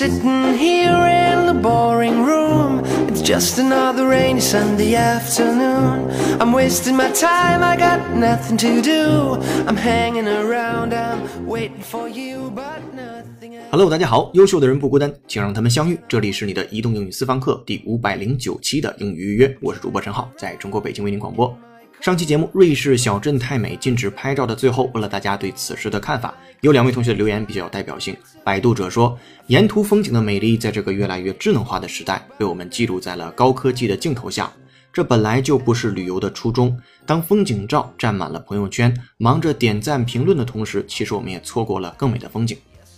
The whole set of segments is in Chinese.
sitting here in the boring room. It's just another rainy Sunday afternoon. I'm wasting my time, I got nothing to do. I'm hanging around, I'm waiting for you, but nothing else. Hello，大家好，优秀的人不孤单，请让他们相遇。这里是你的移动英语私房课第五百零九期的英语预约，我是主播陈浩，在中国北京为您广播。上期节目《瑞士小镇太美，禁止拍照》的最后，问了大家对此事的看法。有两位同学的留言比较有代表性。摆渡者说，沿途风景的美丽，在这个越来越智能化的时代，被我们记录在了高科技的镜头下。这本来就不是旅游的初衷。当风景照占满了朋友圈，忙着点赞评论的同时，其实我们也错过了更美的风景。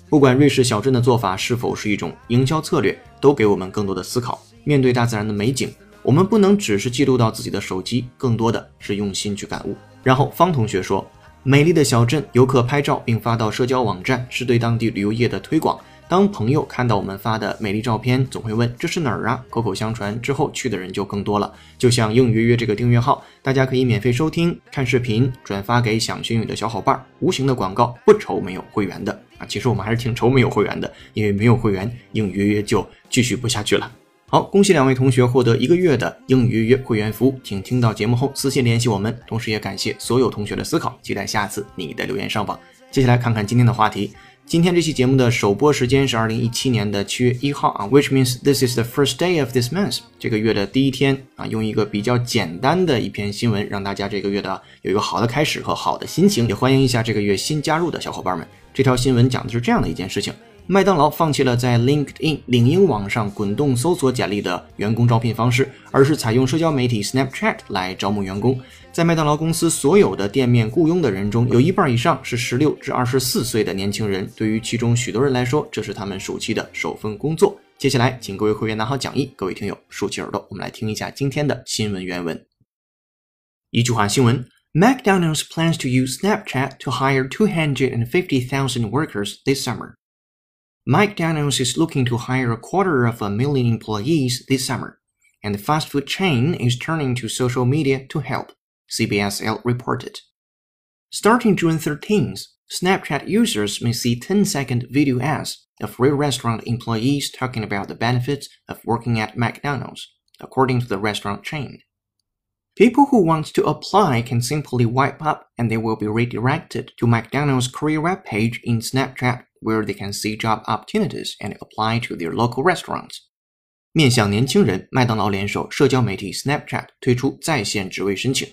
不管瑞士小镇的做法是否是一种营销策略，都给我们更多的思考。面对大自然的美景。我们不能只是记录到自己的手机，更多的是用心去感悟。然后方同学说：“美丽的小镇，游客拍照并发到社交网站，是对当地旅游业的推广。当朋友看到我们发的美丽照片，总会问这是哪儿啊？口口相传之后，去的人就更多了。就像应约约这个订阅号，大家可以免费收听、看视频、转发给想学英语的小伙伴。无形的广告，不愁没有会员的啊！其实我们还是挺愁没有会员的，因为没有会员，应约约就继续不下去了。”好，恭喜两位同学获得一个月的英语约会员服务，请听到节目后私信联系我们。同时也感谢所有同学的思考，期待下次你的留言上榜。接下来看看今天的话题。今天这期节目的首播时间是二零一七年的七月一号啊，which means this is the first day of this month，这个月的第一天啊，用一个比较简单的一篇新闻，让大家这个月的有一个好的开始和好的心情。也欢迎一下这个月新加入的小伙伴们。这条新闻讲的是这样的一件事情。麦当劳放弃了在 LinkedIn 领英网上滚动搜索简历的员工招聘方式，而是采用社交媒体 Snapchat 来招募员工。在麦当劳公司所有的店面雇佣的人中，有一半以上是十六至二十四岁的年轻人。对于其中许多人来说，这是他们暑期的首份工作。接下来，请各位会员拿好讲义，各位听友竖起耳朵，我们来听一下今天的新闻原文。一句话新闻：McDonald's plans to use Snapchat to hire two hundred and fifty thousand workers this summer. McDonald's is looking to hire a quarter of a million employees this summer, and the fast food chain is turning to social media to help, CBSL reported. Starting June 13th, Snapchat users may see 10 second video ads of real restaurant employees talking about the benefits of working at McDonald's, according to the restaurant chain. People who want to apply can simply wipe up and they will be redirected to McDonald's career web page in Snapchat where they can see job opportunities and apply to their local restaurants. 面向年轻人，麦当劳联手社交媒体 Snapchat 推出在线职位申请。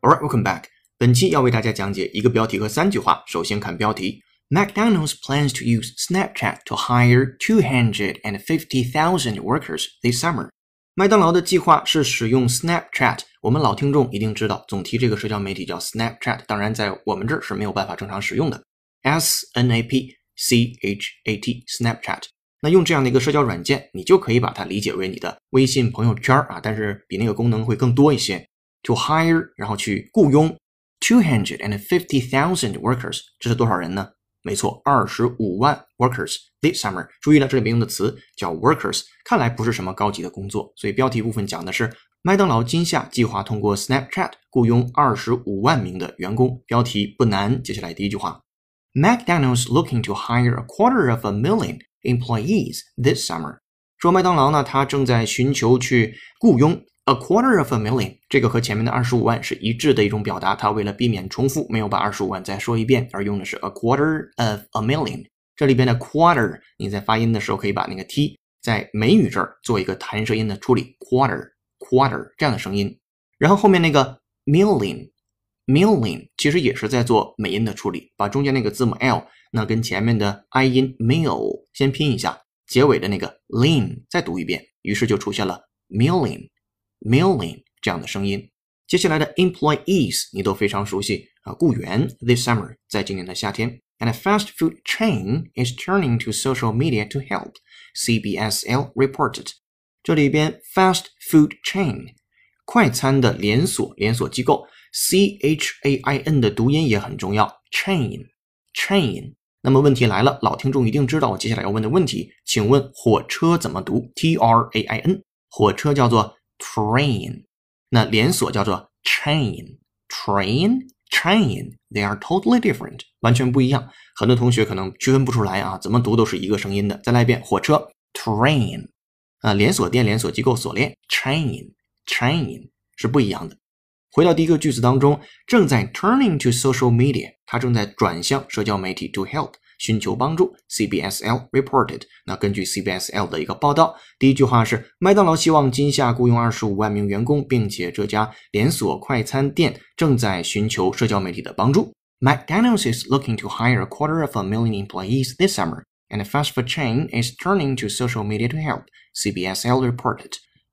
Alright, welcome back. 本期要为大家讲解一个标题和三句话。首先看标题：McDonald's plans to use Snapchat to hire 250,000 workers this summer. 麦当劳的计划是使用 Snapchat，我们老听众一定知道，总提这个社交媒体叫 Snapchat，当然在我们这儿是没有办法正常使用的。S N A P C H A T Snapchat，那用这样的一个社交软件，你就可以把它理解为你的微信朋友圈啊，但是比那个功能会更多一些。To hire，然后去雇佣 two hundred and fifty thousand workers，这是多少人呢？没错，二十五万 workers this summer。注意了，这里面用的词叫 workers，看来不是什么高级的工作。所以标题部分讲的是麦当劳今夏计划通过 Snapchat 雇佣二十五万名的员工。标题不难，接下来第一句话：McDonald's looking to hire a quarter of a million employees this summer。说麦当劳呢，它正在寻求去雇佣。A quarter of a million，这个和前面的二十五万是一致的一种表达。它为了避免重复，没有把二十五万再说一遍，而用的是 a quarter of a million。这里边的 quarter，你在发音的时候可以把那个 t 在美语这儿做一个弹舌音的处理，quarter，quarter 这样的声音。然后后面那个 million，million 其实也是在做美音的处理，把中间那个字母 l 那跟前面的 i 音 mill 先拼一下，结尾的那个 lin 再读一遍，于是就出现了 million。million 这样的声音。接下来的 employees 你都非常熟悉啊，雇员。This summer 在今年的夏天，and a fast food chain is turning to social media to help. CBSL reported. 这里边 fast food chain 快餐的连锁连锁机构，C H A I N 的读音也很重要，chain chain。那么问题来了，老听众一定知道我接下来要问的问题，请问火车怎么读？T R A I N，火车叫做 train。那连锁叫做 chain，train，chain，they are totally different，完全不一样。很多同学可能区分不出来啊，怎么读都是一个声音的。再来一遍，火车 train，啊，连锁店、连锁机构锁链 chain，chain 是不一样的。回到第一个句子当中，正在 turning to social media，他正在转向社交媒体 to help，寻求帮助。CBSL reported，那根据 CBSL 的一个报道，第一句话是麦当劳希望今夏雇佣二十五万名员工，并且这家连锁快餐店正在寻求社交媒体的帮助。McDonald's is looking to hire a quarter of a million employees this summer, and a fast food chain is turning to social media to help. CBSL reported.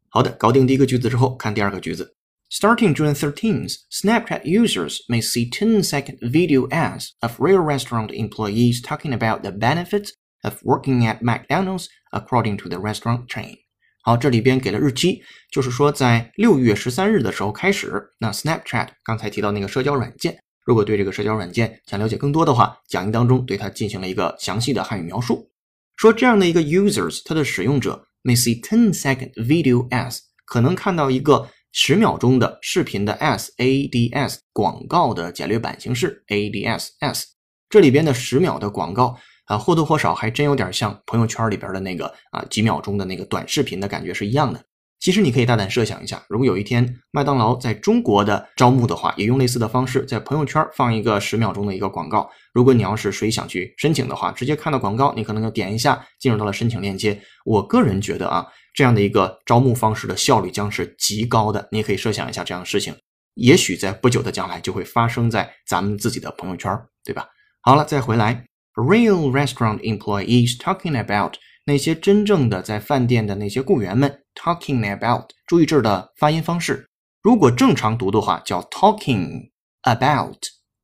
好的，搞定第一个句子之后，看第二个句子。Starting June 13th, Snapchat users may see 10-second video ads of real restaurant employees talking about the benefits of working at McDonald's, according to the restaurant chain. 好，这里边给了日期，就是说在六月十三日的时候开始。那 Snapchat 刚才提到那个社交软件，如果对这个社交软件想了解更多的话，讲义当中对它进行了一个详细的汉语描述。说这样的一个 users，它的使用者 may see 10-second video ads，可能看到一个 十秒钟的视频的 s a d s 广告的简略版形式 a d s s，这里边的十秒的广告啊，或多或少还真有点像朋友圈里边的那个啊几秒钟的那个短视频的感觉是一样的。其实你可以大胆设想一下，如果有一天麦当劳在中国的招募的话，也用类似的方式在朋友圈放一个十秒钟的一个广告。如果你要是谁想去申请的话，直接看到广告，你可能就点一下进入到了申请链接。我个人觉得啊，这样的一个招募方式的效率将是极高的。你可以设想一下这样的事情，也许在不久的将来就会发生在咱们自己的朋友圈，对吧？好了，再回来，real restaurant employees talking about。那些真正的在饭店的那些雇员们，talking about，注意这儿的发音方式。如果正常读的话叫 talking about，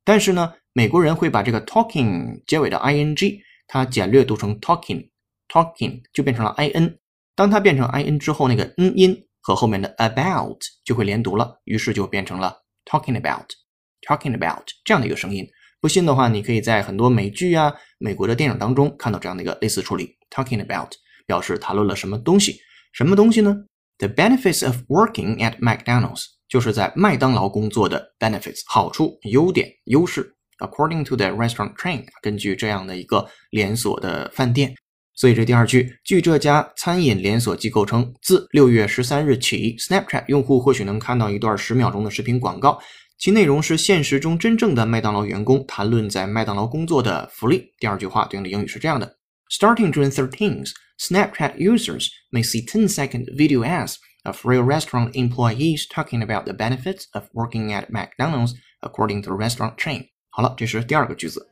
但是呢，美国人会把这个 talking 结尾的 ing，它简略读成 talking，talking 就变成了 in。当它变成 in 之后，那个 n 音和后面的 about 就会连读了，于是就变成了 talking about，talking about 这样的一个声音。不信的话，你可以在很多美剧啊、美国的电影当中看到这样的一个类似处理。Talking about 表示谈论了什么东西？什么东西呢？The benefits of working at McDonald's 就是在麦当劳工作的 benefits 好处、优点、优势。According to the restaurant chain，根据这样的一个连锁的饭店，所以这第二句，据这家餐饮连锁机构称，自六月十三日起，Snapchat 用户或许能看到一段十秒钟的视频广告。其内容是现实中真正的麦当劳员工谈论在麦当劳工作的福利。第二句话对应的英语是这样的：Starting June 13th, Snapchat users may see 10-second video ads of real restaurant employees talking about the benefits of working at McDonald's, according to the restaurant chain. 好了，这是第二个句子。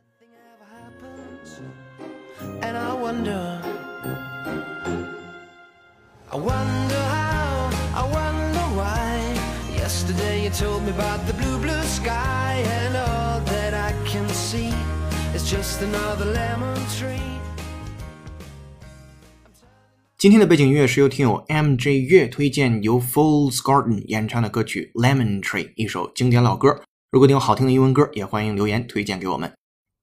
And I wonder, told me about the blue, blue sky, and all that I can see is just another lemon tree. 今天的背景音乐是由听友 MJ 月推荐，由 Fools Garden 演唱的歌曲《Lemon Tree》，一首经典老歌。如果你有好听的英文歌，也欢迎留言推荐给我们。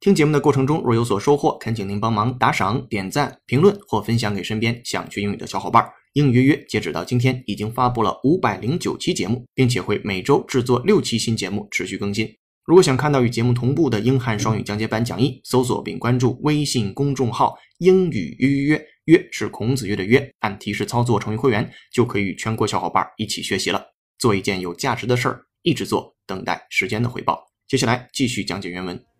听节目的过程中，若有所收获，恳请您帮忙打赏、点赞、评论或分享给身边想学英语的小伙伴。英语约约截止到今天已经发布了五百零九期节目，并且会每周制作六期新节目，持续更新。如果想看到与节目同步的英汉双语讲解版讲义，搜索并关注微信公众号“英语约约约”，约是孔子约的约，按提示操作成为会员，就可以与全国小伙伴一起学习了。做一件有价值的事儿，一直做，等待时间的回报。接下来继续讲解原文。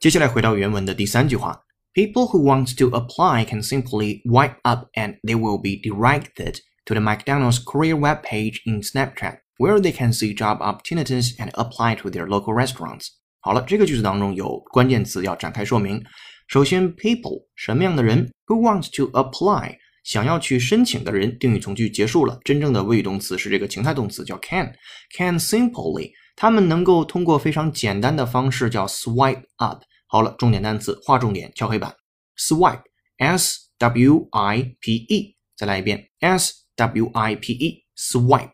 接下来回到原文的第三句话：People who want to apply can simply wipe up and they will be directed to the McDonald's career web page in Snapchat, where they can see job opportunities and apply to their local restaurants. 好了，这个句子当中有关键词要展开说明。首先，people 什么样的人？Who wants to apply？想要去申请的人，定语从句结束了。真正的谓语动词是这个情态动词，叫 can。Can simply， 他们能够通过非常简单的方式叫 swipe up。好了，重点单词，划重点，敲黑板。Swipe，s w i p e，再来一遍，s w i p e，swipe。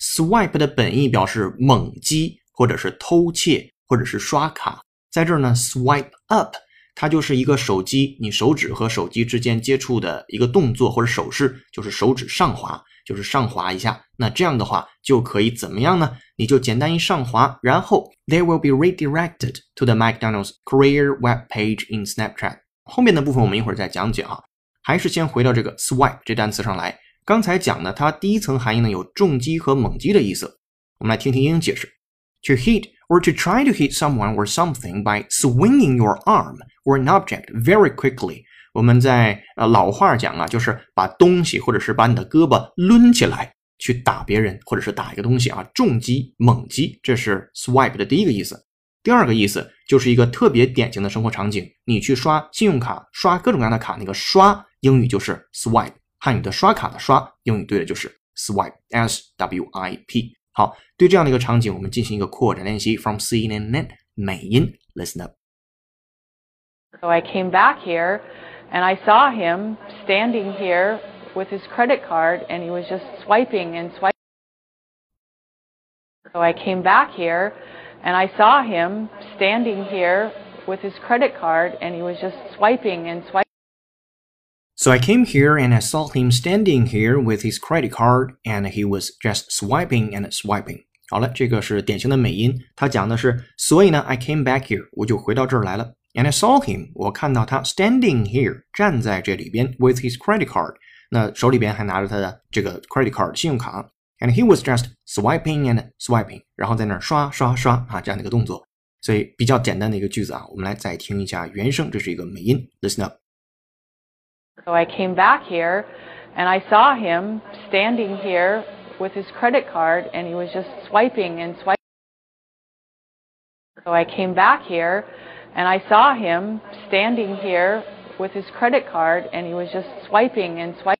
swipe 的本意表示猛击，或者是偷窃，或者是刷卡。在这儿呢，swipe up，它就是一个手机，你手指和手机之间接触的一个动作或者手势，就是手指上滑，就是上滑一下。那这样的话就可以怎么样呢？你就简单一上滑，然后 they will be redirected to the McDonald's career web page in Snapchat。后面的部分我们一会儿再讲解哈，还是先回到这个 swipe 这单词上来。刚才讲的，它第一层含义呢有重击和猛击的意思。我们来听听英英解释：to hit。or to try to hit someone or something by swinging your arm or an object very quickly。 我们在呃老话讲啊，就是把东西或者是把你的胳膊抡起来去打别人，或者是打一个东西啊，重击、猛击，这是 swipe 的第一个意思。第二个意思就是一个特别典型的生活场景，你去刷信用卡、刷各种各样的卡，那个刷英语就是 swipe，汉语的刷卡的刷，英语对的就是 swipe，s w i p。好，对这样的一个场景，我们进行一个扩展练习。From CNN 美音，listen up. So I came back here, and I saw him standing here with his credit card, and he was just swiping and swiping. So I came back here, and I saw him standing here with his credit card, and he was just swiping and swiping. So I came here and I saw him standing here with his credit card and he was just swiping and swiping. 好了，这个是典型的美音，它讲的是，所以呢，I came back here，我就回到这儿来了。 And I saw him，我看到他 standing here，站在这里边，with his credit card，那手里边还拿着他的这个 credit card 信用卡。And he was just swiping and swiping，然后在那儿刷刷刷啊这样的一个动作。所以比较简单的一个句子啊，我们来再听一下原声，这是一个美音，listen up。so I came back here and I saw him standing here with his credit card and he was just swiping and swiping. So I came back here and I saw him standing here with his credit card and he was just swiping and swiping.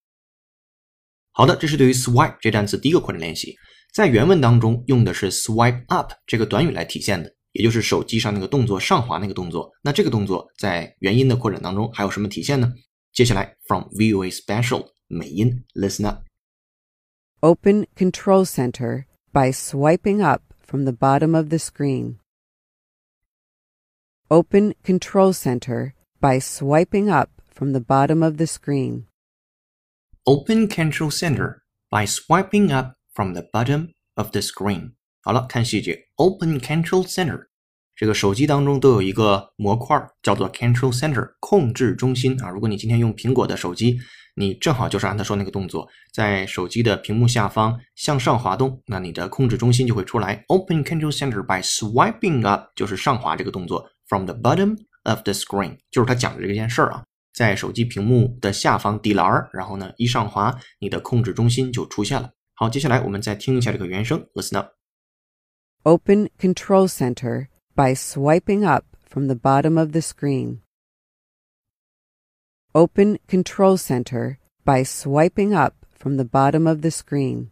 好的，这是对于 swipe 这单词第一个扩展练习。在原文当中用的是 swipe up 这个短语来体现的，也就是手机上那个动作上滑那个动作。那这个动作在元音的扩展当中还有什么体现呢？接下来，from VOA Special 美音，listen up。Open Control Center by swiping up from the bottom of the screen. Open Control Center by swiping up from the bottom of the screen. Open Control Center by swiping up from the bottom of the screen. 好了，看细节。Open Control Center 这个手机当中都有一个模块，叫做 Control Center 控制中心啊。如果你今天用苹果的手机，你正好就是按他说那个动作，在手机的屏幕下方向上滑动，那你的控制中心就会出来。Open Control Center by swiping up 就是上滑这个动作 ，from the bottom of the screen 就是他讲的这件事儿啊，在手机屏幕的下方底栏儿，然后呢一上滑，你的控制中心就出现了。好，接下来我们再听一下这个原声，Listen up。Open Control Center by swiping up from the bottom of the screen. Open Control Center by swiping up from the bottom of the screen.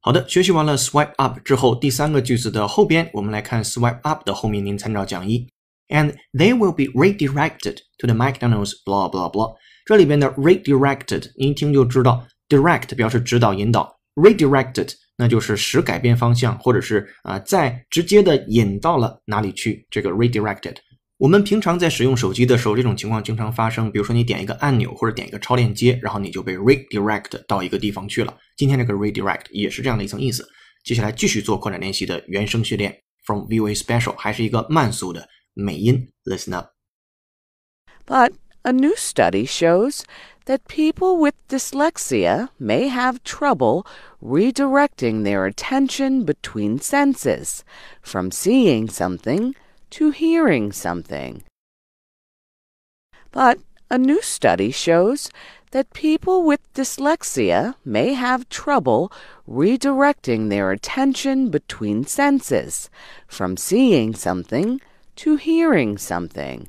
好的，学习完了 swipe up 之后，第三个句子的后边，我们来看 swipe up 的后面，您参照讲义。And they will be redirected to the McDonald's blah blah blah。这里边的 redirected，您一听就知道，direct 表示指导引导，redirected 那就是使改变方向，或者是啊，再直接的引到了哪里去？这个 redirected。我们平常在使用手机的时候，这种情况经常发生。比如说，你点一个按钮或者点一个超链接，然后你就被 redirect 到一个地方去了。今天这个 redirect 也是这样的一层意思。接下来继续做扩展练习的原声训练，from VOA Special，还是一个慢速的美音，listen up。But a new study shows that people with dyslexia may have trouble redirecting their attention between senses, from seeing something to hearing something. But a new study shows that people with dyslexia may have trouble redirecting their attention between senses, from seeing something to hearing something.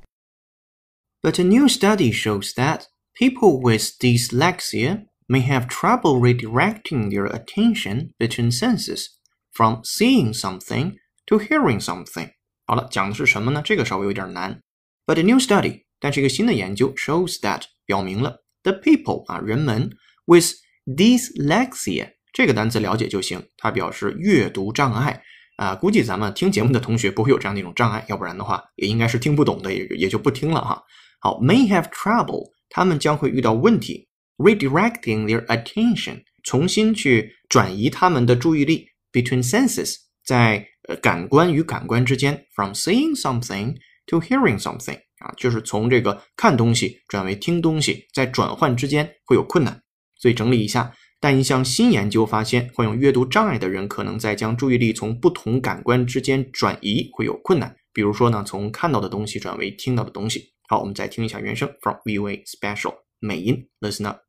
But a new study shows that People with dyslexia may have trouble redirecting their attention between senses, from seeing something to hearing something. 好了，讲的是什么呢？这个稍微有点难。But a new study，但是一个新的研究 shows that 表明了 the people 啊人们 with dyslexia 这个单词了解就行，它表示阅读障碍啊。估计咱们听节目的同学不会有这样的一种障碍，要不然的话也应该是听不懂的，也也就不听了哈。好，may have trouble，他们将会遇到问题，redirecting their attention，重新去转移他们的注意力，between senses，在感官与感官之间，from seeing something to hearing something，啊，就是从这个看东西转为听东西，在转换之间会有困难。所以整理一下，但一项新研究发现，患有阅读障碍的人可能在将注意力从不同感官之间转移会有困难。比如说呢，从看到的东西转为听到的东西。好，我们再听一下原声，from VOA Special 美音，listen up。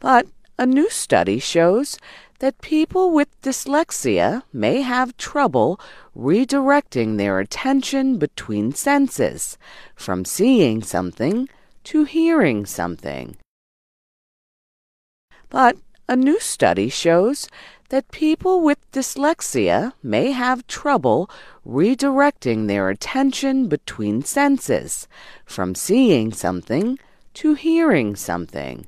But a new study shows that people with dyslexia may have trouble redirecting their attention between senses, from seeing something to hearing something. But a new study shows that people with dyslexia may have trouble redirecting their attention between senses, from seeing something to hearing something.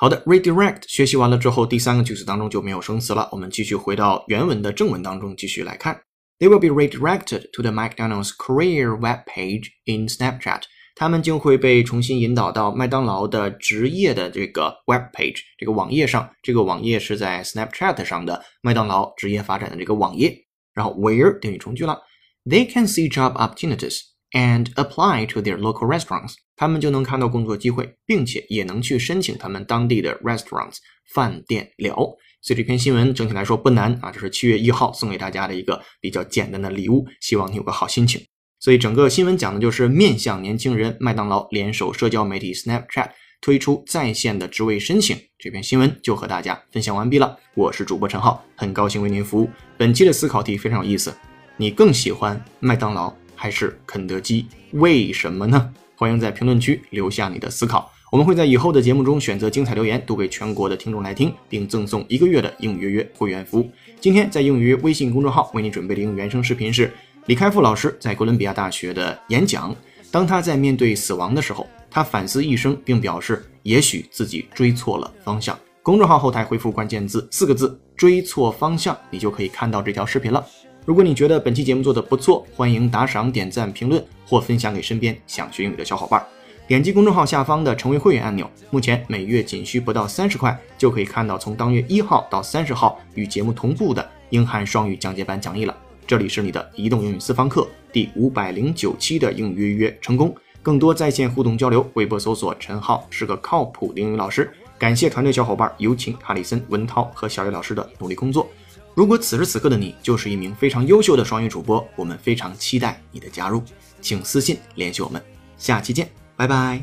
好的，redirect 学习完了之后，第三个句子当中就没有生词了。我们继续回到原文的正文当中，继续来看。They will be redirected to the McDonald's career web page in Snapchat. 他们将会被重新引导到麦当劳的职业的这个 web page 这个网页上。这个网页是在 Snapchat 上的麦当劳职业发展的这个网页。然后 where 定语从句了，They can see job opportunities and apply to their local restaurants. 他们就能看到工作机会，并且也能去申请他们当地的 restaurants 饭店了。所以这篇新闻整体来说不难啊，这是七月一号送给大家的一个比较简单的礼物，希望你有个好心情。所以整个新闻讲的就是面向年轻人，麦当劳联手社交媒体 Snapchat 推出在线的职位申请。这篇新闻就和大家分享完毕了。我是主播陈浩，很高兴为您服务。本期的思考题非常有意思，你更喜欢麦当劳还是肯德基？为什么呢？欢迎在评论区留下你的思考。我们会在以后的节目中选择精彩留言，读给全国的听众来听，并赠送一个月的英语约约会员服务。今天在英语约微信公众号为你准备的英语原声视频是李开复老师在哥伦比亚大学的演讲。当他在面对死亡的时候，他反思一生，并表示也许自己追错了方向。公众号后台回复关键字四个字“追错方向”，你就可以看到这条视频了。如果你觉得本期节目做的不错，欢迎打赏、点赞、评论或分享给身边想学英语的小伙伴。点击公众号下方的成为会员按钮，目前每月仅需不到三十块，就可以看到从当月一号到三十号与节目同步的英汉双语讲解版讲义了。这里是你的移动英语私房课第五百零九期的英语约约成功。更多在线互动交流，微博搜索陈浩是个靠谱的英语老师。感谢团队小伙伴有请哈里森、文涛和小叶老师的努力工作。如果此时此刻的你就是一名非常优秀的双语主播，我们非常期待你的加入，请私信联系我们。下期见，拜拜。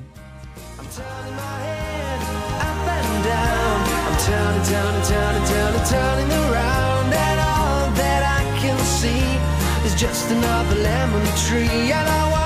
just another lemon tree. And I